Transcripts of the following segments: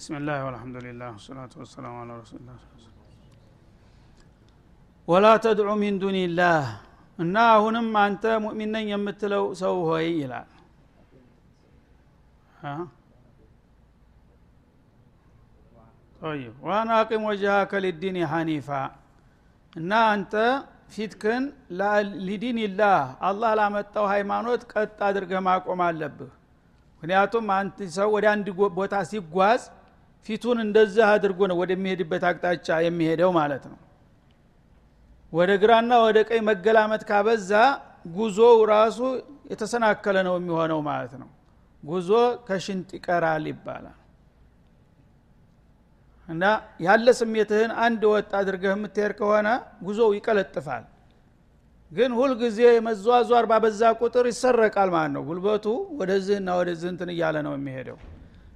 بسم الله والحمد لله والصلاة والسلام على رسول الله ወላ ተድዑ ሚን ዱኒላህ እና አሁንም አንተ ሙእሚን ነኝ የምትለው ሰው ሆይ ይላል طيب ዋና አቂም ወጅሃከ ሊዲን ሐኒፋ እና አንተ ፊትክን ሊዲንላህ አላህ ላመጣው ሃይማኖት ቀጥ አድርገህ ማቆም አለብህ ምክንያቱም አንድ ሰው ወደ አንድ ቦታ ሲጓዝ ፊቱን እንደዚህ አድርጎ ነው ወደሚሄድበት አቅጣጫ የሚሄደው ማለት ነው። ወደ ግራና ወደ ቀኝ መገላመት ካበዛ ጉዞው ራሱ የተሰናከለ ነው የሚሆነው ማለት ነው። ጉዞ ከሽንጥ ይቀራል ይባላል። እና ያለ ስሜትህን አንድ ወጥ አድርገህ የምትሄድ ከሆነ ጉዞው ይቀለጥፋል። ግን ሁልጊዜ መዟዟር ባበዛ ቁጥር ይሰረቃል ማለት ነው። ጉልበቱ ወደዚህና ወደዚህ እንትን እያለ ነው የሚሄደው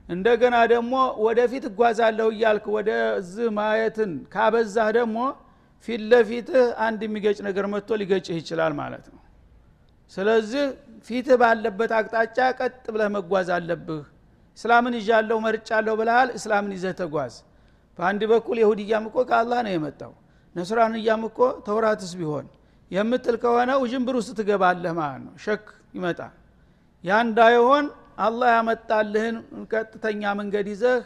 እንደገና ደግሞ ወደፊት እጓዛለሁ እያልክ ወደዚህ ማየትን ካበዛህ ደግሞ ፊት ለፊትህ አንድ የሚገጭ ነገር መጥቶ ሊገጭህ ይችላል ማለት ነው። ስለዚህ ፊትህ ባለበት አቅጣጫ ቀጥ ብለህ መጓዝ አለብህ። እስላምን ይዣለሁ መርጫለሁ ብለሃል እስላምን ይዘህ ተጓዝ። በአንድ በኩል የሁድያም እኮ ከአላህ ነው የመጣው። ነስራንያም እኮ ተውራትስ ቢሆን የምትል ከሆነ ውዥንብር ውስጥ ትገባለህ ማለት ነው። ሸክ ይመጣል። ያ እንዳይሆን አላህ ያመጣልህን ቀጥተኛ መንገድ ይዘህ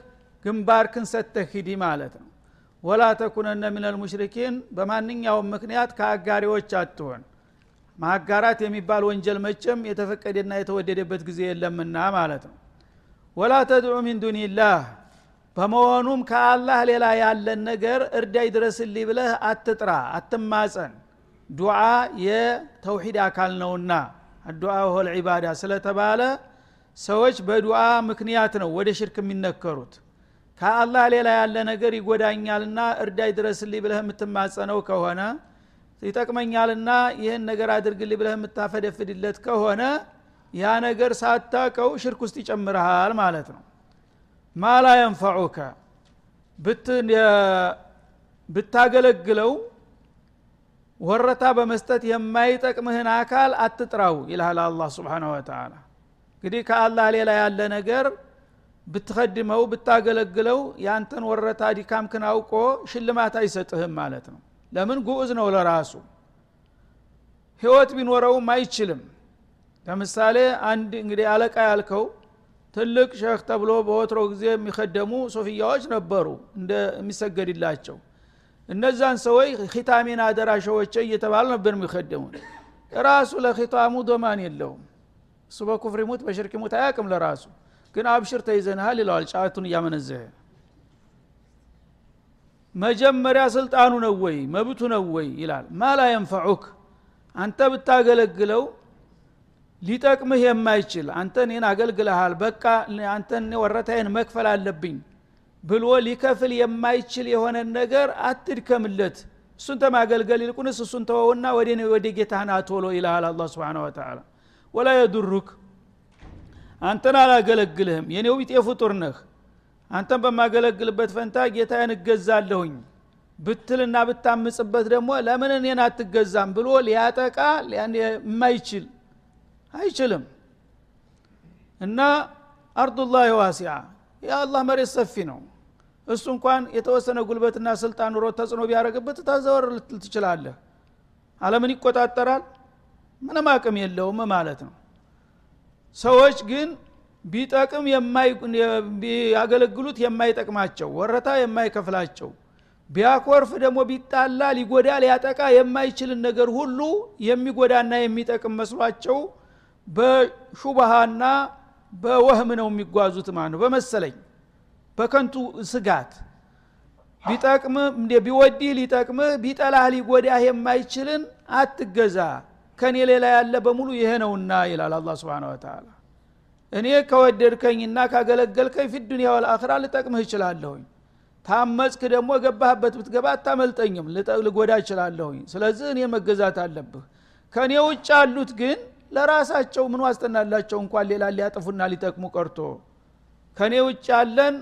ግንባርክን ሰተህ ሂዲ ማለት ነው። ወላ ተኩነነ ሚነል ሙሽሪኪን በማንኛውም ምክንያት ከአጋሪዎች አትሆን ማጋራት የሚባል ወንጀል መቼም የተፈቀደና የተወደደበት ጊዜ የለምና ማለት ነው። ወላ ተድዑ ሚን ዱኒላህ በመሆኑም ከአላህ ሌላ ያለን ነገር እርዳይ ድረስልኝ ብለህ አትጥራ አትማጸን። ዱዓ የተውሂድ አካል ነውና አዱዓ ሆል ዒባዳ ስለተባለ ሰዎች በዱዓ ምክንያት ነው ወደ ሽርክ የሚነከሩት። ከአላህ ሌላ ያለ ነገር ይጎዳኛልና እርዳይ ድረስልኝ ብለህ የምትማጸነው ከሆነ ይጠቅመኛልና ይህን ነገር አድርግልኝ ብለህ የምታፈደፍድለት ከሆነ ያ ነገር ሳታቀው ሽርክ ውስጥ ይጨምርሃል ማለት ነው። ማላ የንፈዑከ ብታገለግለው ወረታ በመስጠት የማይጠቅምህን አካል አትጥራው ይልሃል አላ ስብን ወተላ እንግዲህ ከአላህ ሌላ ያለ ነገር ብትኸድመው ብታገለግለው ያንተን ወረታ ዲካምክን አውቆ ሽልማት አይሰጥህም ማለት ነው። ለምን ጉዑዝ ነው ለራሱ። ህይወት ቢኖረውም አይችልም። ለምሳሌ አንድ እንግዲህ አለቃ ያልከው ትልቅ ሸህ ተብሎ በወትሮ ጊዜ የሚከደሙ ሶፍያዎች ነበሩ እንደ የሚሰገድላቸው። እነዛን ሰዎች ኪታሜን አደራሸዎች እየተባሉ ነበር የሚከደሙት ራሱ ለኪታሙ ዶማን የለውም እሱ በኩፍር ሙት በሽርክ ሙት አያቅም ለራሱ። ግን አብሽር ተይዘንሃል ይለዋል ጫቱን እያመነዘህ መጀመሪያ ስልጣኑ ነው ወይ? መብቱ ነው ወይ? ይላል። ማላ የንፈዑክ? አንተ ብታገለግለው ሊጠቅምህ የማይችል አንተ እኔን አገልግለሃል በቃ አንተ ወረታዬን መክፈል አለብኝ ብሎ ሊከፍል የማይችል የሆነን ነገር አትድከምለት። እሱን ተማገልገል ይልቁንስ እሱን ተወውና ወደ ጌታህን አቶሎ ይልሃል አላ ስብን ወተላ ወላ የዱሩክ አንተን አላገለግልህም። የኔው ቢጤ ፍጡር ነህ። አንተን በማገለግልበት ፈንታ ጌታዬን እገዛለሁኝ። ብትልና ብታምጽበት ደግሞ ለምን እኔን አትገዛም ብሎ ሊያጠቃ የማይችል አይችልም። እና አርዱላህ ዋሲዓ የአላህ መሬት ሰፊ ነው። እሱ እንኳን የተወሰነ ጉልበትና ስልጣን ኑሮ ተጽዕኖ ቢያደረግበት ታዘወር ልትል ትችላለህ። አለምን ይቆጣጠራል ምንም አቅም የለውም ማለት ነው። ሰዎች ግን ቢጠቅም ቢያገለግሉት የማይጠቅማቸው ወረታ የማይከፍላቸው ቢያኮርፍ ደግሞ ቢጣላ ሊጎዳ ሊያጠቃ የማይችልን ነገር ሁሉ የሚጎዳና የሚጠቅም መስሏቸው በሹባሃና በወህም ነው የሚጓዙት ማለት ነው። በመሰለኝ በከንቱ ስጋት። ቢጠቅምህ ቢወዲህ ሊጠቅምህ ቢጠላህ ሊጎዳህ የማይችልን አትገዛ ከኔ ሌላ ያለ በሙሉ ይሄ ነውና ይላል አላ ስብን ወተላ እኔ ከወደድከኝና ካገለገልከኝ ፊ ዱኒያ ወልአኽራ ልጠቅምህ እችላለሁኝ። ታመፅክ ደግሞ ገባህበት ብትገባ አታመልጠኝም ልጎዳ እችላለሁኝ። ስለዚህ እኔ መገዛት አለብህ። ከእኔ ውጭ ያሉት ግን ለራሳቸው ምን ዋስተናላቸው እንኳን ሌላ ሊያጠፉና ሊጠቅሙ ቀርቶ? ከእኔ ውጭ ያለን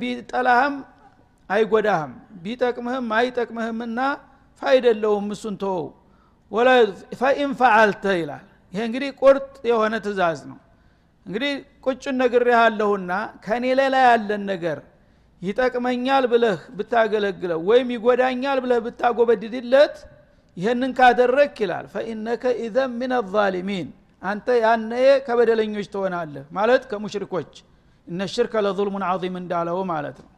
ቢጠላህም አይጎዳህም ቢጠቅምህም አይጠቅምህምና ፋይደለውም እሱን ተወው ፈኢን ፈዓልተ ይላል። ይሄ እንግዲህ ቁርጥ የሆነ ትእዛዝ ነው። እንግዲህ ቁጭን ነግሬሃለሁና ከኔ ሌላ ያለን ነገር ይጠቅመኛል ብለህ ብታገለግለው ወይም ይጎዳኛል ብለህ ብታጎበድድለት ይህንን ካደረግ ይላል። ፈኢነከ ኢዘን ምን አዛሊሚን አንተ ያነ ከበደለኞች ትሆናለህ ማለት ከሙሽሪኮች። እነ ሽርከ ለظልሙን ዓظም እንዳለው ማለት ነው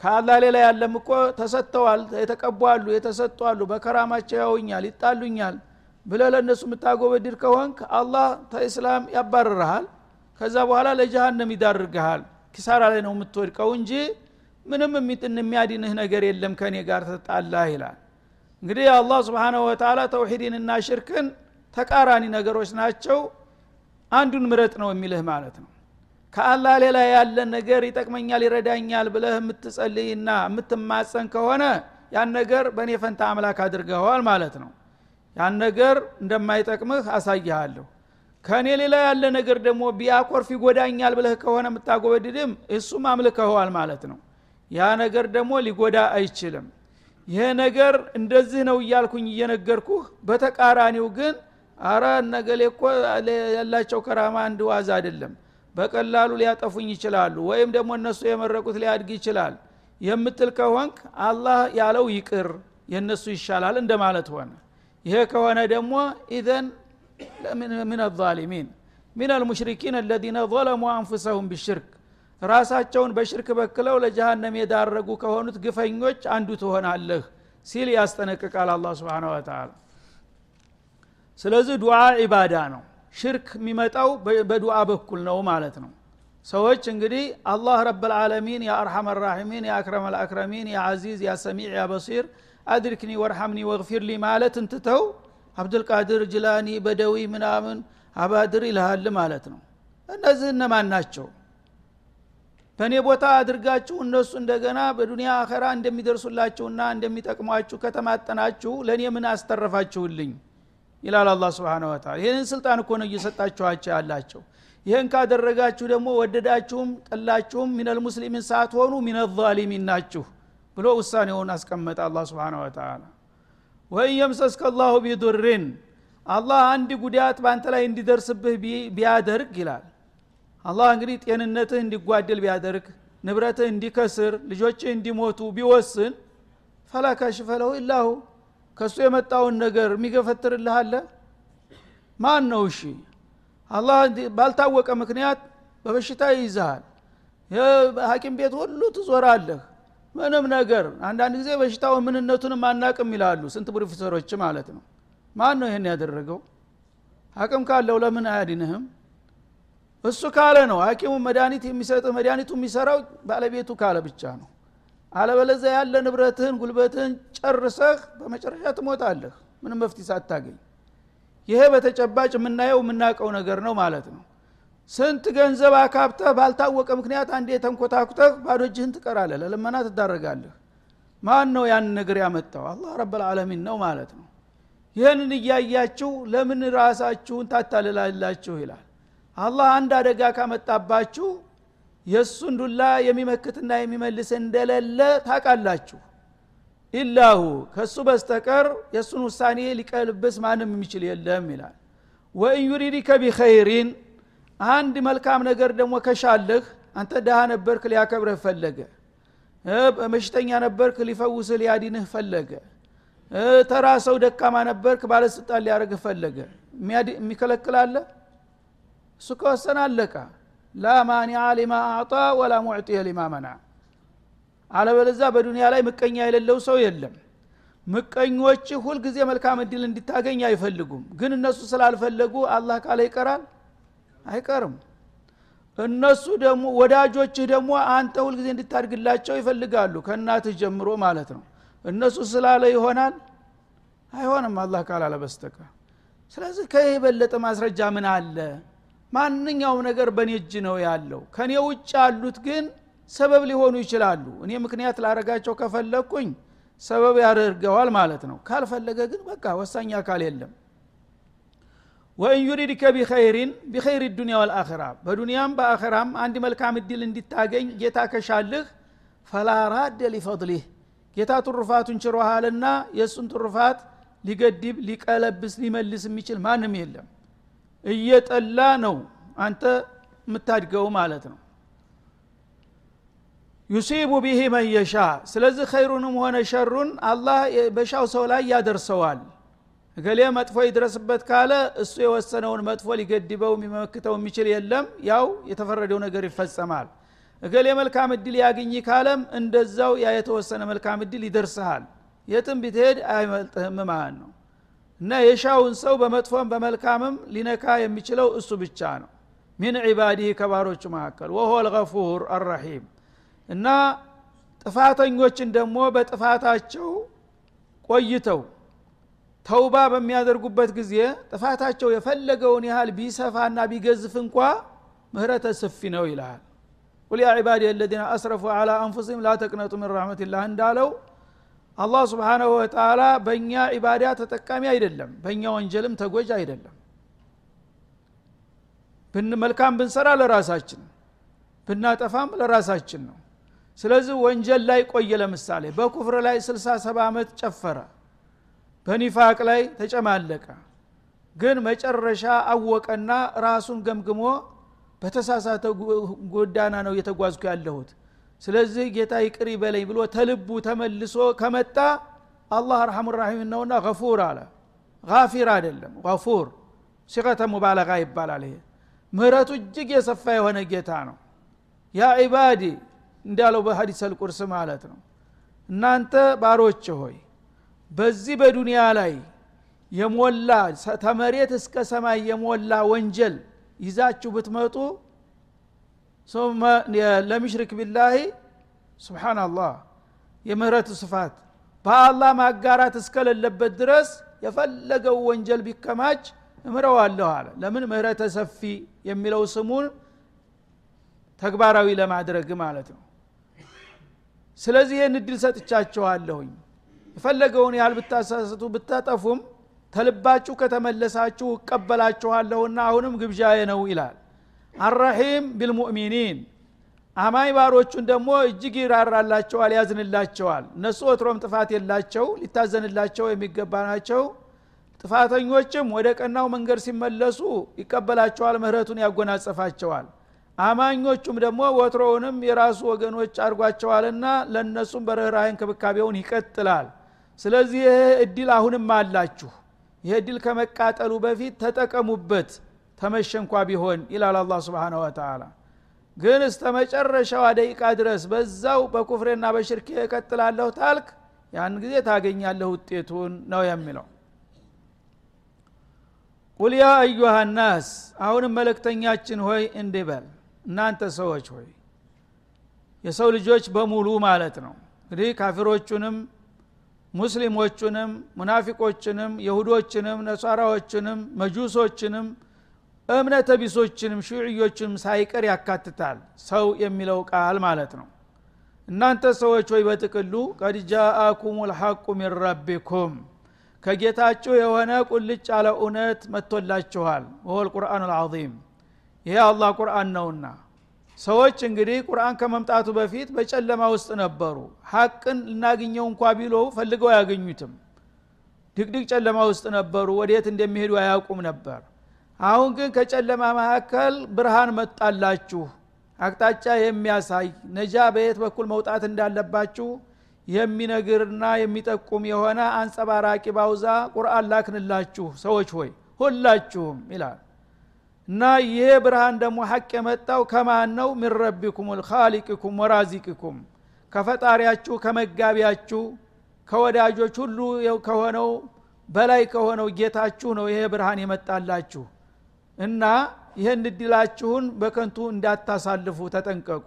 ከአላህ ሌላ ያለም እኮ ተሰጥተዋል የተቀቧሉ የተሰጧሉ በከራማቸው ያውኛል ይጣሉኛል ብለ ለእነሱ የምታጎበድድ ከሆንክ አላህ ተእስላም ያባርርሃል። ከዛ በኋላ ለጀሃነም ይዳርግሃል። ኪሳራ ላይ ነው የምትወድቀው እንጂ ምንም የሚያድንህ ነገር የለም ከእኔ ጋር ተጣላህ ይላል። እንግዲህ አላህ ስብሓናሁ ወተላ ተውሒድንና ሽርክን ተቃራኒ ነገሮች ናቸው። አንዱን ምረጥ ነው የሚልህ ማለት ነው ከአላህ ሌላ ያለ ነገር ይጠቅመኛል ይረዳኛል ብለህ የምትጸልይና የምትማጸን ከሆነ ያን ነገር በእኔ ፈንታ አምላክ አድርገኸዋል ማለት ነው። ያን ነገር እንደማይጠቅምህ አሳይሃለሁ። ከእኔ ሌላ ያለ ነገር ደግሞ ቢያኮርፍ ይጎዳኛል ብለህ ከሆነ የምታጎበድድም እሱም አምልከኸዋል ማለት ነው። ያ ነገር ደግሞ ሊጎዳ አይችልም። ይሄ ነገር እንደዚህ ነው እያልኩኝ እየነገርኩህ በተቃራኒው ግን አረ ነገሌ እኮ ያላቸው ከራማ አንድ ዋዝ አይደለም በቀላሉ ሊያጠፉኝ ይችላሉ ወይም ደግሞ እነሱ የመረቁት ሊያድግ ይችላል የምትል ከሆንክ አላህ ያለው ይቅር የእነሱ ይሻላል እንደማለት ሆነ። ይሄ ከሆነ ደግሞ ኢዘን ምን አዛሊሚን ሚን አልሙሽሪኪን አለዚነ ظለሙ አንፉሰሁም ቢሽርክ። ራሳቸውን በሽርክ በክለው ለጀሃነም የዳረጉ ከሆኑት ግፈኞች አንዱ ትሆናለህ ሲል ያስጠነቅቃል አላ ስብን ወተላ ስለዚህ ዱዓ ኢባዳ ነው ሽርክ የሚመጣው በዱዓ በኩል ነው ማለት ነው። ሰዎች እንግዲህ አላህ ረብልዓለሚን ያ አርሐም ራሒሚን ያ አክረም አልአክረሚን ያ አዚዝ ያ አድርክኒ ወርሐምኒ ወግፊርሊ ማለት እንትተው አብዱልቃድር ጅላኒ በደዊ ምናምን አባድር ይልሃል ማለት ነው። እነዚህ እነማን ናቸው? በእኔ ቦታ አድርጋችሁ እነሱ እንደገና በዱንያ አኸራ እንደሚደርሱላችሁና እንደሚጠቅሟችሁ ከተማጠናችሁ ለእኔ ምን አስተረፋችሁልኝ ይላል አላ ስብን ወተላ ይህንን ስልጣን እኮ ነው እየሰጣችኋቸው ያላቸው ይህን ካደረጋችሁ ደግሞ ወደዳችሁም ጠላችሁም ሚነል ሙስሊሚን ሳትሆኑ ሚነ ዛሊሚን ናችሁ ብሎ ውሳኔውን አስቀመጠ አላ ስብን ወተላ ወይን የምሰስከ ላሁ ቢዱርን አላህ አንድ ጉዳት በአንተ ላይ እንዲደርስብህ ቢያደርግ ይላል። አላህ እንግዲህ ጤንነትህ እንዲጓደል ቢያደርግ ንብረትህ እንዲከስር ልጆችህ እንዲሞቱ ቢወስን ፈላ ኢላሁ ከእሱ የመጣውን ነገር የሚገፈትርልህ አለ? ማን ነው እሺ። አላህ ባልታወቀ ምክንያት በበሽታ ይይዝሃል። ሀኪም ቤት ሁሉ ትዞራለህ። ምንም ነገር። አንዳንድ ጊዜ በሽታው ምንነቱንም አናቅም ይላሉ ስንት ፕሮፌሰሮች ማለት ነው። ማን ነው ይህን ያደረገው? አቅም ካለው ለምን አያድንህም? እሱ ካለ ነው። ሀኪሙ መድኃኒት የሚሰጥህ መድኃኒቱ የሚሰራው ባለቤቱ ካለ ብቻ ነው አለበለዚያ ያለ ንብረትህን ጉልበትህን ጨርሰህ በመጨረሻ ትሞታለህ። ምንም መፍትሄ ሳታገኝ። ይሄ በተጨባጭ የምናየው የምናውቀው ነገር ነው ማለት ነው። ስንት ገንዘብ አካብተህ ባልታወቀ ምክንያት አንዴ ተንኮታኩተህ ባዶ እጅህን ትቀራለህ። ለልመና ትዳረጋለህ። ማን ነው ያን ነገር ያመጣው? አላህ ረብልዓለሚን ነው ማለት ነው። ይህንን እያያችሁ ለምን ራሳችሁን ታታልላላችሁ ይላል። አላህ አንድ አደጋ ካመጣባችሁ የእሱን ዱላ የሚመክትና የሚመልስ እንደሌለ ታቃላችሁ ኢላሁ ከእሱ በስተቀር የእሱን ውሳኔ ሊቀልብስ ማንም የሚችል የለም ይላል። ወኢን ዩሪዲከ ቢኸይሪን አንድ መልካም ነገር ደግሞ ከሻልህ አንተ ድሃ ነበርክ ሊያከብርህ ፈለገ። በሽተኛ ነበርክ ሊፈውስህ ሊያዲንህ ፈለገ። ተራ ሰው ደካማ ነበርክ ባለስልጣን ሊያደርግህ ፈለገ። የሚከለክላለ እሱ ከወሰነ አለቃ ላ ሊማ አዕጣ ወላ ሙዕጢየ ሊማ መና አለበለዛ በዱንያ ላይ ምቀኛ የሌለው ሰው የለም። ምቀኞች ሁልጊዜ መልካም እድል እንዲታገኝ አይፈልጉም። ግን እነሱ ስላልፈለጉ አላህ ካለ ይቀራል? አይቀርም። እነሱ ደግሞ ወዳጆችህ ደግሞ አንተ ሁልጊዜ እንድታድግላቸው ይፈልጋሉ ከእናትህ ጀምሮ ማለት ነው። እነሱ ስላለ ይሆናል? አይሆንም። አላህ ካላለ በስተቀር ስለዚህ ከይህ የበለጠ ማስረጃ ምን አለ ማንኛውም ነገር በእኔ እጅ ነው ያለው። ከእኔ ውጭ ያሉት ግን ሰበብ ሊሆኑ ይችላሉ። እኔ ምክንያት ላረጋቸው ከፈለግኩኝ ሰበብ ያደርገዋል ማለት ነው። ካልፈለገ ግን በቃ ወሳኝ አካል የለም። ወኢን ዩሪድከ ቢኸይሪን ቢኸይር ዱኒያ ወልአኸራ በዱንያም በአኸራም አንድ መልካም እድል እንዲታገኝ ጌታ ከሻልህ ፈላ ራደ ሊፈضሊህ ጌታ ትሩፋቱን ችሮሃልና የእሱን ትሩፋት ሊገድብ ሊቀለብስ ሊመልስ የሚችል ማንም የለም እየጠላ ነው አንተ የምታድገው ማለት ነው። ዩሲቡ ቢሂ መን ስለዚህ ኸይሩንም ሆነ ሸሩን አላህ በሻው ሰው ላይ ያደርሰዋል። እገሌ መጥፎ ይድረስበት ካለ እሱ የወሰነውን መጥፎ ሊገድበው የሚመክተው የሚችል የለም። ያው የተፈረደው ነገር ይፈጸማል። እገሌ መልካም እድል ያግኝ ካለም እንደዛው ያ የተወሰነ መልካም እድል ይደርስሃል። የትም ብትሄድ አይመልጥህም ማለት ነው እና የሻውን ሰው በመጥፎም በመልካምም ሊነካ የሚችለው እሱ ብቻ ነው። ሚን ዒባዲህ ከባሮቹ መካከል ወሆ ልገፉር አራሒም እና ጥፋተኞችን ደግሞ በጥፋታቸው ቆይተው ተውባ በሚያደርጉበት ጊዜ ጥፋታቸው የፈለገውን ያህል ቢሰፋና ቢገዝፍ እንኳ ምህረተ ሰፊ ነው ይልሃል ቁል ያ ዒባዲ አለዚነ አስረፉ አላ አንፉሲህም ላ ተቅነጡ ምን ረሕመትላህ እንዳለው አላህ ስብሓናሁ ወተላ በእኛ ዒባዳ ተጠቃሚ አይደለም በእኛ ወንጀልም ተጎጅ አይደለም። መልካም ብንሰራ ለራሳችን ብናጠፋም ለራሳችን ነው። ስለዚህ ወንጀል ላይ ቆየ። ለምሳሌ በኩፍር ላይ 67 ዓመት ጨፈረ በኒፋቅ ላይ ተጨማለቀ። ግን መጨረሻ አወቀና ራሱን ገምግሞ በተሳሳተ ጎዳና ነው እየተጓዝኩ ያለሁት ስለዚህ ጌታ ይቅር ይበለኝ ብሎ ተልቡ ተመልሶ ከመጣ አላህ አርሐሙ ራሒም ነውና ገፉር አለ። ጋፊር አይደለም ገፉር። ሲቀተ ሙባለጋ ይባላል ይሄ። ምህረቱ እጅግ የሰፋ የሆነ ጌታ ነው። ያ ዒባዲ እንዳለው በሀዲስ አልቁርስ ማለት ነው። እናንተ ባሮች ሆይ በዚህ በዱንያ ላይ የሞላ ተመሬት እስከ ሰማይ የሞላ ወንጀል ይዛችሁ ብትመጡ ለምሽሪክ ቢላሂ ስብሓናላህ የምህረቱ ስፋት በአላህ ማጋራት እስከሌለበት ድረስ የፈለገው ወንጀል ቢከማች እምረዋለሁ አለ። ለምን? ምህረተ ሰፊ የሚለው ስሙን ተግባራዊ ለማድረግ ማለት ነው። ስለዚህ ይህን እድል ሰጥቻችኋለሁኝ። የፈለገውን ያህል ብታሳስቱ ብታጠፉም ተልባችሁ ከተመለሳችሁ እቀበላችኋለሁና አሁንም ግብዣዬ ነው ይላል አራሒም ቢልሙእሚኒን። አማኝ ባሮቹን ደግሞ እጅግ ይራራላቸዋል ያዝንላቸዋል። እነሱ ወትሮም ጥፋት የላቸው ሊታዘንላቸው የሚገባ ናቸው። ጥፋተኞችም ወደ ቀናው መንገድ ሲመለሱ ይቀበላቸዋል ምህረቱን ያጎናጸፋቸዋል። አማኞቹም ደግሞ ወትሮውንም የራሱ ወገኖች አድርጓቸዋልና ለእነሱም በርኅራህ እንክብካቤውን ይቀጥላል። ስለዚህ ይህ እድል አሁንም አላችሁ። ይህ እድል ከመቃጠሉ በፊት ተጠቀሙበት ተመሸ እንኳ ቢሆን ይላል አላ ስብን ወተላ ግን እስተ መጨረሻዋ ደቂቃ ድረስ በዛው በኩፍሬና በሽርክ እቀጥላለሁ ታልክ ያን ጊዜ ታገኛለህ ውጤቱን ነው የሚለው። ቁል ያ አዩሃ ናስ አሁንም መለክተኛችን ሆይ እንዲበል እናንተ ሰዎች ሆይ የሰው ልጆች በሙሉ ማለት ነው። እንግዲህ ካፊሮቹንም ሙስሊሞቹንም ሙናፊቆችንም የሁዶችንም ነሷራዎችንም መጁሶችንም እምነተ ቢሶችንም ሽዕዮችንም ሳይቀር ያካትታል ሰው የሚለው ቃል ማለት ነው። እናንተ ሰዎች ወይ በጥቅሉ ቀድ ጃአኩም ልሐቁ ሚን ረቢኩም ከጌታችሁ የሆነ ቁልጭ ያለ እውነት መጥቶላችኋል። ወሆ ልቁርአን ልዓظም ይሄ አላህ ቁርአን ነውና። ሰዎች እንግዲህ ቁርአን ከመምጣቱ በፊት በጨለማ ውስጥ ነበሩ። ሀቅን ልናገኘው እንኳ ቢለው ፈልገው አያገኙትም። ድቅድቅ ጨለማ ውስጥ ነበሩ። ወዴት እንደሚሄዱ አያውቁም ነበር አሁን ግን ከጨለማ መካከል ብርሃን መጣላችሁ። አቅጣጫ የሚያሳይ ነጃ በየት በኩል መውጣት እንዳለባችሁ የሚነግርና የሚጠቁም የሆነ አንጸባራቂ ባውዛ ቁርአን ላክንላችሁ ሰዎች ሆይ ሁላችሁም ይላል። እና ይሄ ብርሃን ደግሞ ሐቅ የመጣው ከማን ነው? ሚን ረቢኩም ልካሊቅኩም ወራዚቅኩም። ከፈጣሪያችሁ ከመጋቢያችሁ ከወዳጆች ሁሉ ከሆነው በላይ ከሆነው ጌታችሁ ነው ይሄ ብርሃን የመጣላችሁ እና ይህን እድላችሁን በከንቱ እንዳታሳልፉ ተጠንቀቁ።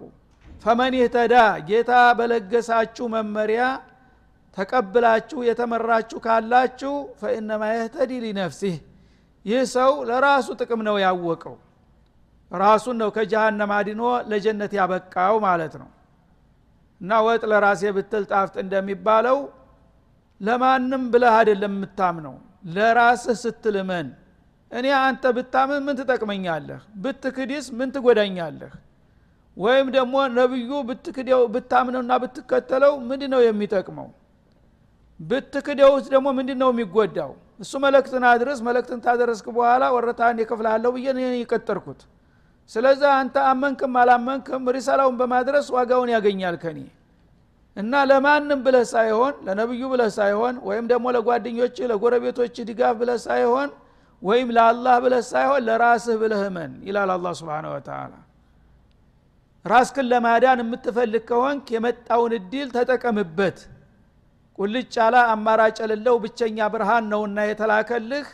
ፈመን ይህተዳ ጌታ በለገሳችሁ መመሪያ ተቀብላችሁ የተመራችሁ ካላችሁ ፈኢነማ የህተዲ ሊነፍሲህ። ይህ ሰው ለራሱ ጥቅም ነው ያወቀው። ራሱን ነው ከጀሃነም አድኖ ለጀነት ያበቃው ማለት ነው። እና ወጥ ለራሴ ብትል ጣፍጥ እንደሚባለው ለማንም ብለህ አይደለም የምታምነው ለራስህ ስትልመን እኔ አንተ ብታምን ምን ትጠቅመኛለህ? ብትክዲስ ምን ትጎዳኛለህ? ወይም ደግሞ ነብዩ ብትክደው ብታምነውና ብትከተለው ምንድ ነው የሚጠቅመው? ብትክደውስ ደግሞ ምንድ ነው የሚጎዳው? እሱ መለክትን አድርስ መለክትን ታደረስክ በኋላ ወረታን የከፍልሃለሁ ብዬ የቀጠርኩት። ስለዚህ አንተ አመንክም አላመንክም ሪሳላውን በማድረስ ዋጋውን ያገኛል ከኔ እና ለማንም ብለህ ሳይሆን ለነብዩ ብለህ ሳይሆን ወይም ደግሞ ለጓደኞች ለጎረቤቶች ድጋፍ ብለህ ሳይሆን ወይም ለአላህ ብለህ ሳይሆን ለራስህ ብለህ እመን ይላል አላ ስብን ወተላ ራስክን ለማዳን የምትፈልግ ከሆንክ የመጣውን እድል ተጠቀምበት። ቁልጭ ያለ አማራጭ የሌለው ብቸኛ ብርሃን ነውና የተላከልህ።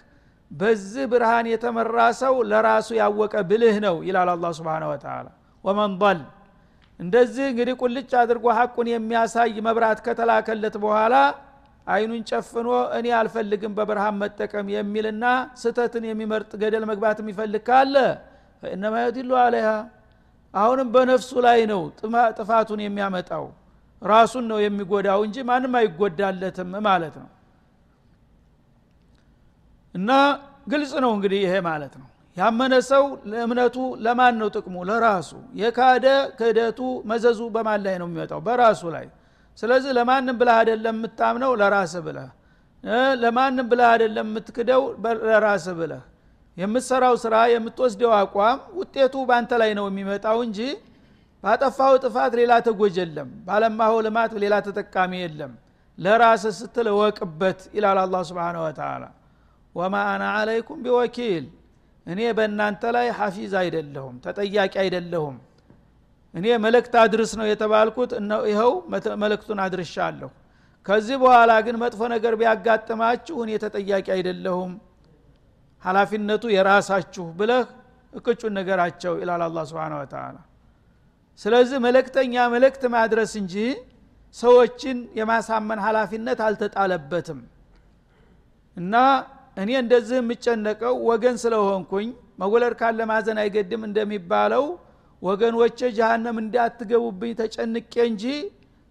በዚህ ብርሃን የተመራ ሰው ለራሱ ያወቀ ብልህ ነው ይላል አላ ስብን ወተላ ወመን እንደዚህ እንግዲህ ቁልጭ አድርጎ ሐቁን የሚያሳይ መብራት ከተላከለት በኋላ አይኑን ጨፍኖ እኔ አልፈልግም በብርሃን መጠቀም የሚልና ስተትን የሚመርጥ ገደል መግባት የሚፈልግ ካለ ፈእነማ የድሉ አለይሃ። አሁንም በነፍሱ ላይ ነው ጥፋቱን የሚያመጣው። ራሱን ነው የሚጎዳው እንጂ ማንም አይጎዳለትም ማለት ነው። እና ግልጽ ነው እንግዲህ ይሄ ማለት ነው። ያመነ ሰው ለእምነቱ ለማን ነው ጥቅሙ? ለራሱ። የካደ ክህደቱ መዘዙ በማን ላይ ነው የሚመጣው? በራሱ ላይ ስለዚህ ለማንም ብለህ አደለም የምታምነው ለራስ ብለህ። ለማንም ብለህ አደለም የምትክደው ለራስ ብለህ። የምትሰራው ስራ የምትወስደው አቋም ውጤቱ በአንተ ላይ ነው የሚመጣው እንጂ ባጠፋው ጥፋት ሌላ ተጎጅ የለም ባለማሁ ልማት ሌላ ተጠቃሚ የለም። ለራስ ስትል እወቅበት ይላል አላ ስብን ወተላ ወማ አና አለይኩም ቢወኪል። እኔ በእናንተ ላይ ሐፊዝ አይደለሁም ተጠያቂ አይደለሁም እኔ መልእክት አድርስ ነው የተባልኩት ይኸው መልእክቱን አድርሻለሁ። ከዚህ በኋላ ግን መጥፎ ነገር ቢያጋጥማችሁ እኔ ተጠያቂ አይደለሁም። ሀላፊነቱ የራሳችሁ ብለህ እቅጩን ነገራቸው ይላል አላ ስብን ወተላ ስለዚህ መለክተኛ መልእክት ማድረስ እንጂ ሰዎችን የማሳመን ሀላፊነት አልተጣለበትም። እና እኔ እንደዚህ የምጨነቀው ወገን ስለሆንኩኝ መወለድ ካለ ማዘን አይገድም እንደሚባለው ወገኖቼ ጀሃነም እንዳትገቡብኝ ተጨንቄ እንጂ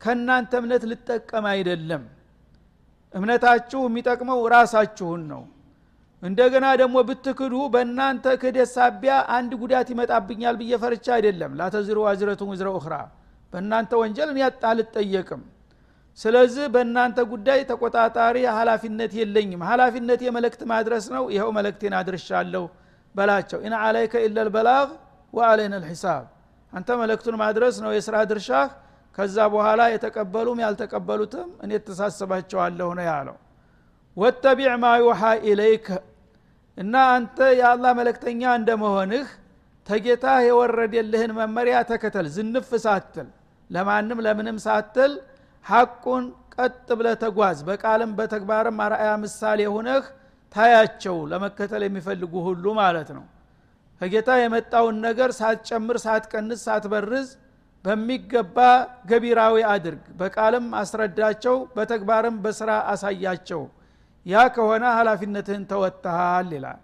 ከእናንተ እምነት ልጠቀም አይደለም። እምነታችሁ የሚጠቅመው ራሳችሁን ነው። እንደገና ደግሞ ብትክዱ በእናንተ ክደት ሳቢያ አንድ ጉዳት ይመጣብኛል ብዬ ፈርቻ አይደለም። لا تزر وازرة وزر أخرى በእናንተ ወንጀል እኔ አልጠየቅም። ስለዚህ በእናንተ ጉዳይ ተቆጣጣሪ ሀላፊነት የለኝም። ሀላፊነት መልክት ማድረስ ነው። ይኸው መልክቴን አድርሻለሁ በላቸው። إن عليك إلا البلاغ وعلينا الحساب። አንተ መልክቱን ማድረስ ነው የስራ ድርሻህ። ከዛ በኋላ የተቀበሉም ያልተቀበሉትም እኔ እተሳሰባቸዋለሁ ነው ያለው። واتبع ما يوحى إليك እና አንተ የአላህ መልክተኛ እንደመሆንህ ተጌታህ የወረደልህን መመሪያ ተከተል ዝንፍ ሳትል። ለማንም ለምንም ሳትል ሐቁን ቀጥ ብለህ ተጓዝ። በቃልም በተግባርም አርአያ ምሳሌ ሁነህ ታያቸው። ለመከተል የሚፈልጉ ሁሉ ማለት ነው ከጌታ የመጣውን ነገር ሳትጨምር ሳትቀንስ ሳትበርዝ በሚገባ ገቢራዊ አድርግ። በቃልም አስረዳቸው በተግባርም በስራ አሳያቸው። ያ ከሆነ ሀላፊነትህን ተወጥተሃል ይላል።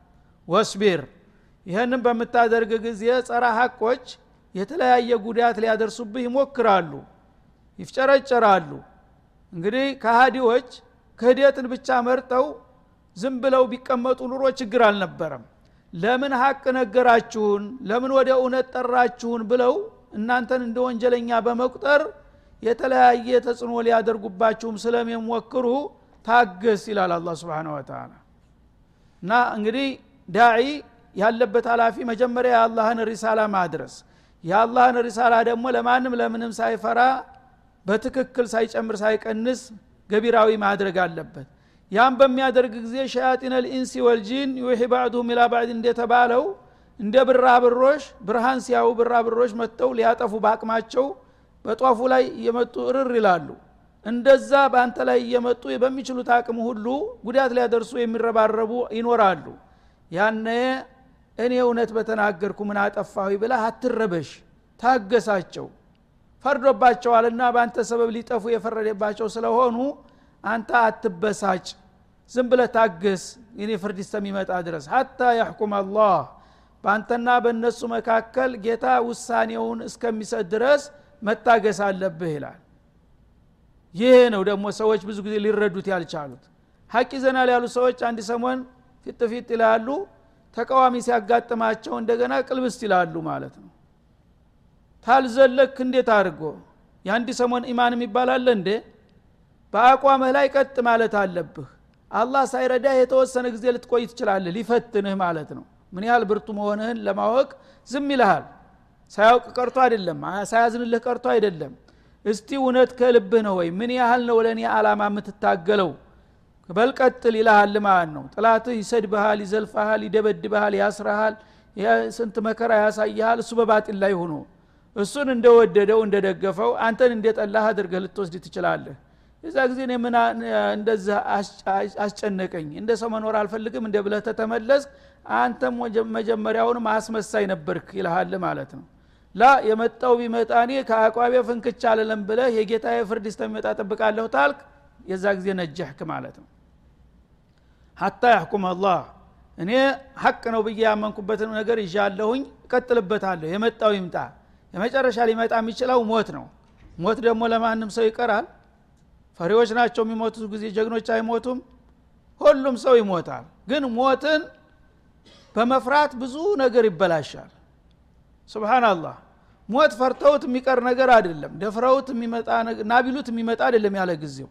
ወስቢር። ይህንም በምታደርግ ጊዜ ጸረ ሀቆች የተለያየ ጉዳት ሊያደርሱብህ ይሞክራሉ ይፍጨረጨራሉ። እንግዲህ ከሃዲዎች ክህደትን ብቻ መርጠው ዝም ብለው ቢቀመጡ ኑሮ ችግር አልነበረም ለምን ሀቅ ነገራችሁን? ለምን ወደ እውነት ጠራችሁን? ብለው እናንተን እንደ ወንጀለኛ በመቁጠር የተለያየ ተጽዕኖ ሊያደርጉባችሁም ስለሚሞክሩ ታገስ ይላል الله سبحانه وتعالى እና እንግዲህ داعي ያለበት ኃላፊ መጀመሪያ የአላህን رسالة ማድረስ። የአላህን رسالة ደግሞ ለማንም ለምንም ሳይፈራ በትክክል ሳይጨምር ሳይቀንስ ገቢራዊ ማድረግ አለበት ያም በሚያደርግ ጊዜ شياطين الإنس والجن يوحي بعضهم إلى بعض እንደተባለው እንደ ቢራቢሮ ብርሃን ሲያዩ ቢራቢሮ መጥተው ሊያጠፉ በአቅማቸው በጧፉ ላይ እየመጡ እርር ይላሉ። እንደዛ በአንተ ላይ እየመጡ በሚችሉት አቅም ሁሉ ጉዳት ሊያደርሱ የሚረባረቡ ይኖራሉ። ያነ እኔ እውነት በተናገርኩ ምን አጠፋሁ ብላ አትረበሽ ታገሳቸው። ፈርዶባቸዋልና በአንተ ሰበብ ሊጠፉ የፈረደባቸው ስለሆኑ አንተ አትበሳጭ ዝም ብለ ታገስ እኔ ፍርድ እስከሚመጣ ድረስ። ሀታ ያሕኩም አላህ በአንተና በእነሱ መካከል ጌታ ውሳኔውን እስከሚሰጥ ድረስ መታገስ አለብህ ይላል። ይሄ ነው ደግሞ ሰዎች ብዙ ጊዜ ሊረዱት ያልቻሉት። ሀቅ ይዘናል ያሉ ሰዎች አንድ ሰሞን ፊት ፊት ይላሉ ተቃዋሚ ሲያጋጥማቸው እንደገና ቅልብስት ይላሉ ማለት ነው። ታልዘለክ እንዴት አድርጎ? የአንድ ሰሞን ኢማን የሚባላለ እንዴ? በአቋምህ ላይ ቀጥ ማለት አለብህ አላህ ሳይረዳህ የተወሰነ ጊዜ ልትቆይ ትችላለህ። ሊፈትንህ ማለት ነው። ምን ያህል ብርቱ መሆንህን ለማወቅ ዝም ይልሃል። ሳያውቅ ቀርቶ አይደለም። ሳያዝንልህ ቀርቶ አይደለም። እስቲ እውነት ከልብህ ነው ወይ? ምን ያህል ነው ለእኔ አላማ የምትታገለው? በልቀጥል ይልሃል ማለት ነው። ጥላትህ ይሰድብሃል ይዘልፈሃል ይደበድብሃል ያስረሃል ስንት መከራ ያሳይሃል። እሱ በባጢል ላይ ሆኖ እሱን እንደወደደው እንደደገፈው አንተን እንደጠላህ አድርገህ ልትወስድ ትችላለህ የዛ ጊዜ እኔ ምን እንደዚህ አስጨነቀኝ። እንደ ሰው መኖር አልፈልግም እንደ ብለህ ተተመለስ አንተም መጀመሪያውንም አስመሳይ ነበርክ ይልሃል ማለት ነው። ላ የመጣው ቢመጣ እኔ ከአቋቤ ፍንክች አለለም ብለህ የጌታ ፍርድ እስከሚመጣ ጠብቃለሁ ታልክ የዛ ጊዜ ነጀህክ ማለት ነው። ሀታ ያሕኩም አላህ እኔ ሀቅ ነው ብዬ ያመንኩበትን ነገር ይዣለሁኝ እቀጥልበታለሁ። የመጣው ይምጣ። የመጨረሻ ሊመጣ የሚችለው ሞት ነው። ሞት ደግሞ ለማንም ሰው ይቀራል ፈሪዎች ናቸው የሚሞቱት ጊዜ ጀግኖች አይሞቱም። ሁሉም ሰው ይሞታል። ግን ሞትን በመፍራት ብዙ ነገር ይበላሻል። ስብናላህ ሞት ፈርተውት የሚቀር ነገር አይደለም። ደፍረውት የሚመጣ ናቢሉት የሚመጣ አይደለም ያለ ጊዜው።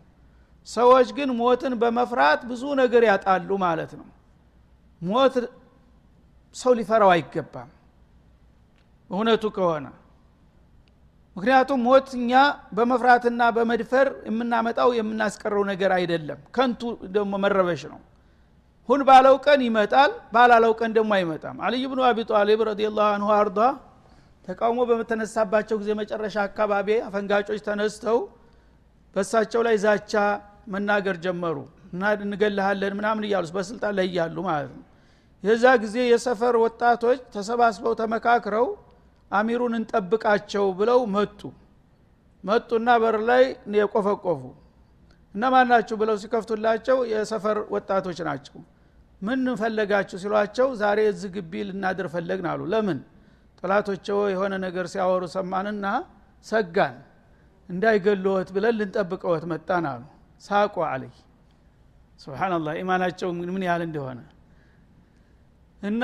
ሰዎች ግን ሞትን በመፍራት ብዙ ነገር ያጣሉ ማለት ነው። ሞት ሰው ሊፈራው አይገባም። እውነቱ ከሆነ ምክንያቱም ሞት እኛ በመፍራትና በመድፈር የምናመጣው የምናስቀረው ነገር አይደለም። ከንቱ ደግሞ መረበሽ ነው። ሁን ባለው ቀን ይመጣል ባላለው ቀን ደግሞ አይመጣም። አልይ ብኑ አቢ ጣሊብ ረዲላሁ አንሁ አርዳ ተቃውሞ በተነሳባቸው ጊዜ መጨረሻ አካባቢ አፈንጋጮች ተነስተው በሳቸው ላይ ዛቻ መናገር ጀመሩ። እና እንገልሃለን ምናምን እያሉ በስልጣን ላይ እያሉ ማለት ነው። የዛ ጊዜ የሰፈር ወጣቶች ተሰባስበው ተመካክረው አሚሩን እንጠብቃቸው ብለው መጡ። መጡና በር ላይ የቆፈቆፉ። እነማን ናችሁ ብለው ሲከፍቱላቸው የሰፈር ወጣቶች ናቸው። ምን ፈለጋችሁ ሲሏቸው ዛሬ እዚህ ግቢ ልናድር ፈለግን አሉ። ለምን? ጠላቶቸው የሆነ ነገር ሲያወሩ ሰማንና ሰጋን። እንዳይገለወት ብለን ልንጠብቀወት መጣን አሉ። ሳቁ አለይ። ስብናላህ ኢማናቸው ምን ያህል እንደሆነ። እና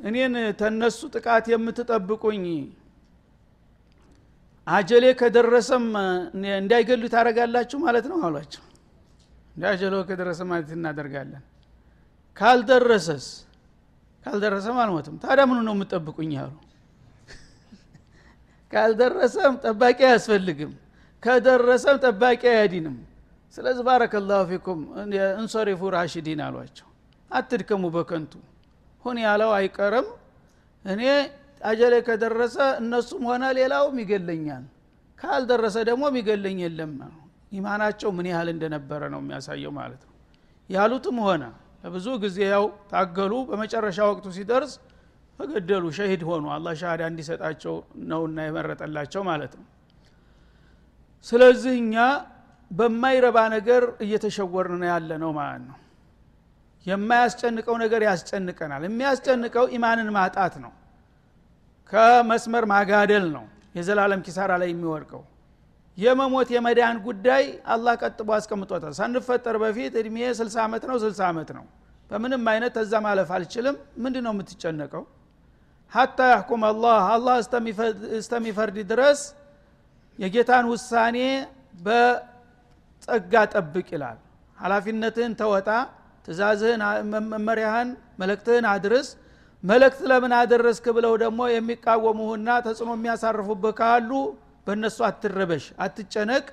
እኔን ተነሱ ጥቃት የምትጠብቁኝ። አጀሌ ከደረሰም እንዳይገሉ ታደረጋላችሁ ማለት ነው አሏቸው። እንዳጀሎ ከደረሰ ማለት እናደርጋለን። ካልደረሰስ? ካልደረሰም አልሞትም። ታዲያ ምኑ ነው የምጠብቁኝ አሉ። ካልደረሰም ጠባቂ አያስፈልግም። ከደረሰም ጠባቂ አያዲንም ስለዚህ ባረከላሁ ፊኩም እንሶሪፉ ራሽዲን አሏቸው። አትድከሙ በከንቱ ሁን ያለው አይቀርም። እኔ አጀሌ ከደረሰ እነሱም ሆነ ሌላውም ይገለኛል። ካልደረሰ ደግሞ የሚገለኝ የለም። ኢማናቸው ምን ያህል እንደነበረ ነው የሚያሳየው ማለት ነው። ያሉትም ሆነ ለብዙ ጊዜ ያው ታገሉ በመጨረሻ ወቅቱ ሲደርስ ተገደሉ ሸሂድ ሆኑ። አላ ሻሃዳ እንዲሰጣቸው ነውና የመረጠላቸው ማለት ነው። ስለዚህ እኛ በማይረባ ነገር እየተሸወርን ያለ ነው ማለት ነው የማያስጨንቀው ነገር ያስጨንቀናል። የሚያስጨንቀው ኢማንን ማጣት ነው። ከመስመር ማጋደል ነው የዘላለም ኪሳራ ላይ የሚወድቀው። የመሞት የመዳን ጉዳይ አላህ ቀጥቦ አስቀምጦታል። ሳንፈጠር በፊት እድሜ 60 ዓመት ነው 60 ዓመት ነው። በምንም አይነት ተዛ ማለፍ አልችልም። ምንድ ነው የምትጨነቀው? ሀታ ያሕኩም አላህ አላህ እስተሚፈርድ ድረስ የጌታን ውሳኔ በጸጋ ጠብቅ ይላል። ሀላፊነትህን ተወጣ ትእዛዝህን መመሪያህን መለክትህን አድርስ። መለክት ለምን አደረስክ ብለው ደግሞ የሚቃወሙህና ተጽዕኖ የሚያሳርፉብህ ካሉ በእነሱ አትረበሽ አትጨነቅ።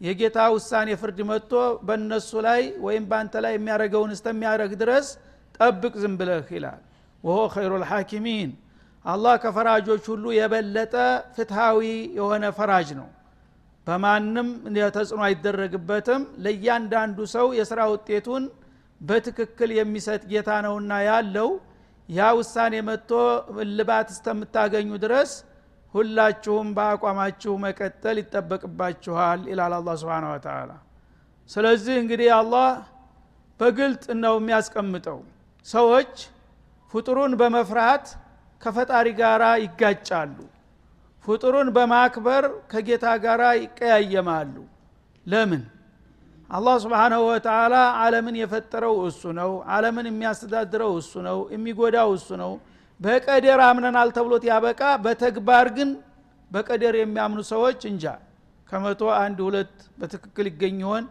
የጌታ ውሳኔ ፍርድ መጥቶ በእነሱ ላይ ወይም በአንተ ላይ የሚያደረገውን እስተሚያደረግ ድረስ ጠብቅ ዝም ብለህ ይላል። ወሆ ኸይሩ ልሐኪሚን አላህ ከፈራጆች ሁሉ የበለጠ ፍትሃዊ የሆነ ፈራጅ ነው። በማንም ተጽዕኖ አይደረግበትም። ለእያንዳንዱ ሰው የስራ ውጤቱን በትክክል የሚሰጥ ጌታ ነውና ያለው ያ ውሳኔ መጥቶ እልባት እስከምታገኙ ድረስ ሁላችሁም በአቋማችሁ መቀጠል ይጠበቅባችኋል ይላል አላ ስብን ወተላ ስለዚህ እንግዲህ አላህ በግልጥ ነው የሚያስቀምጠው። ሰዎች ፍጡሩን በመፍራት ከፈጣሪ ጋር ይጋጫሉ። ፍጡሩን በማክበር ከጌታ ጋር ይቀያየማሉ። ለምን አላህ ስብሓናሁ ወተላ አለምን የፈጠረው እሱ ነው። አለምን የሚያስተዳድረው እሱ ነው። የሚጎዳው እሱ ነው። በቀደር አምነናል ተብሎት ያበቃ በተግባር ግን በቀደር የሚያምኑ ሰዎች እንጃ። ከመቶ አንድ ሁለት በትክክል ይገኝ ይሆን?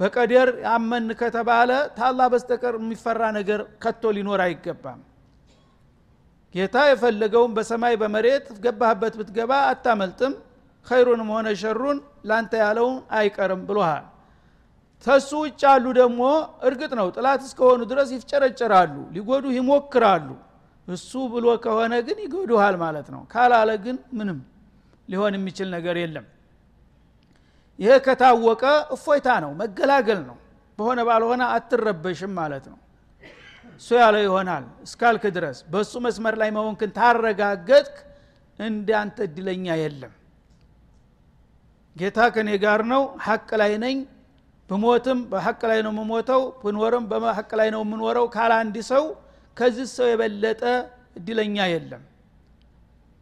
በቀደር አመን ከተባለ ታላ በስተቀር የሚፈራ ነገር ከቶ ሊኖር አይገባም። ጌታ የፈለገውን በሰማይ በመሬት ገባህበት ብትገባ አታመልጥም። ኸይሩንም ሆነ ሸሩን ላንተ ያለውን አይቀርም ብሎሃል ተሱ ውጭ ያሉ ደግሞ እርግጥ ነው ጥላት እስከሆኑ ድረስ ይፍጨረጨራሉ ሊጎዱህ ይሞክራሉ። እሱ ብሎ ከሆነ ግን ይጎዱሃል ማለት ነው። ካላለ ግን ምንም ሊሆን የሚችል ነገር የለም። ይሄ ከታወቀ እፎይታ ነው መገላገል ነው። በሆነ ባልሆነ አትረበሽም ማለት ነው። እሱ ያለው ይሆናል። እስካልክ ድረስ በእሱ መስመር ላይ መሆንክን ታረጋገጥክ እንዳንተ እድለኛ የለም። ጌታ ከኔ ጋር ነው ሐቅ ላይ ነኝ ብሞትም በሐቅ ላይ ነው የምሞተው ብኖርም በሐቅ ላይ ነው የምኖረው ካለ አንድ ሰው ከዚህ ሰው የበለጠ እድለኛ የለም።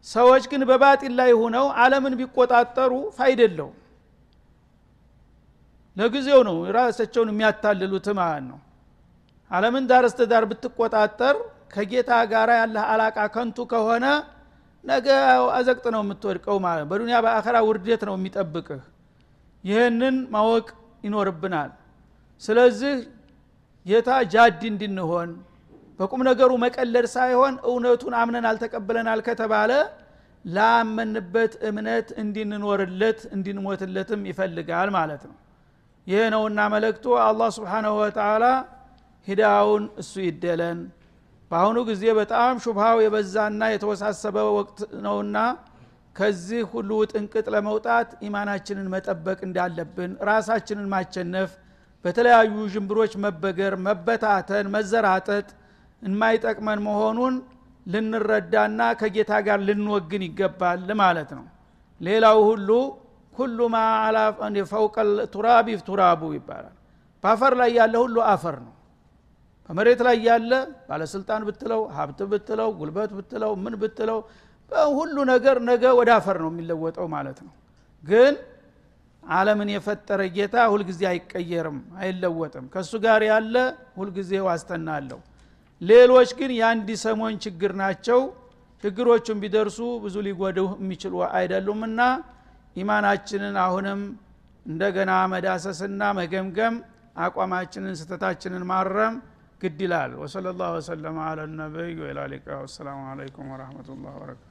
ሰዎች ግን በባጢል ላይ ሆነው አለምን ቢቆጣጠሩ ፋይደለው ለጊዜው ነው ራሳቸውን የሚያታልሉት ማለት ነው። አለምን ዳር እስተ ዳር ብትቆጣጠር ከጌታ ጋር ያለህ አላቃ ከንቱ ከሆነ ነገ አዘቅጥ ነው የምትወድቀው ማለት በዱኒያ በአኸራ ውርደት ነው የሚጠብቅህ። ይህንን ማወቅ ይኖርብናል። ስለዚህ ጌታ ጃዲ እንድንሆን በቁም ነገሩ መቀለድ ሳይሆን እውነቱን አምነን አልተቀበለናል ከተባለ ላመንበት እምነት እንድንኖርለት እንድንሞትለትም ይፈልጋል ማለት ነው። ይህ ነውና መለክቱ አላህ ስብሓናሁ ወተላ ሂዳውን እሱ ይደለን። በአሁኑ ጊዜ በጣም ሹብሃው የበዛና የተወሳሰበ ወቅት ነውና ከዚህ ሁሉ ጥንቅጥ ለመውጣት ኢማናችንን መጠበቅ እንዳለብን ራሳችንን ማቸነፍ በተለያዩ ዥንብሮች መበገር መበታተን መዘራጠጥ የማይጠቅመን መሆኑን ልንረዳና ከጌታ ጋር ልንወግን ይገባል ማለት ነው። ሌላው ሁሉ ኩሉ ማ አላ ፈውቀል ቱራቢ ቱራቡ ይባላል። በአፈር ላይ ያለ ሁሉ አፈር ነው። በመሬት ላይ ያለ ባለስልጣን ብትለው ሀብት ብትለው ጉልበት ብትለው ምን ብትለው ሁሉ ነገር ነገ ወደ አፈር ነው የሚለወጠው ማለት ነው። ግን አለምን የፈጠረ ጌታ ሁልጊዜ አይቀየርም አይለወጥም። ከእሱ ጋር ያለ ሁልጊዜ ዋስተና አለው። ሌሎች ግን የአንድ ሰሞን ችግር ናቸው። ችግሮቹን ቢደርሱ ብዙ ሊጎዱ የሚችሉ አይደሉምና ኢማናችንን አሁንም እንደገና መዳሰስና መገምገም አቋማችንን ስተታችንን ማረም ግድ ይላል። ወሰለ ላሁ ወሰለማ አለ ነቢይ ወላ ሊቃ ወሰላሙ አለይኩም ወረህመቱላህ ወበረካቱ